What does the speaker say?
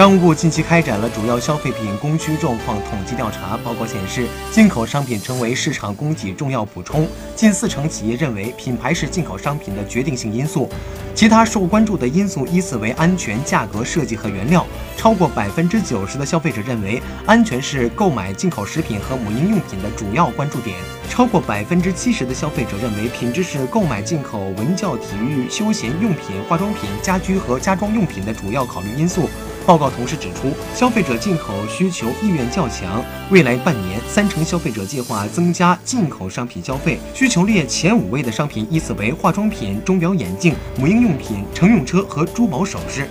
商务部近期开展了主要消费品供需状况统计调查，报告显示，进口商品成为市场供给重要补充。近四成企业认为品牌是进口商品的决定性因素，其他受关注的因素依次为安全、价格、设计和原料。超过百分之九十的消费者认为安全是购买进口食品和母婴用品的主要关注点。超过百分之七十的消费者认为品质是购买进口文教、体育、休闲用品、化妆品、家居和家装用品的主要考虑因素。报告同时指出，消费者进口需求意愿较强，未来半年三成消费者计划增加进口商品消费。需求列前五位的商品依次为化妆品、钟表、眼镜、母婴用品、乘用车和珠宝首饰。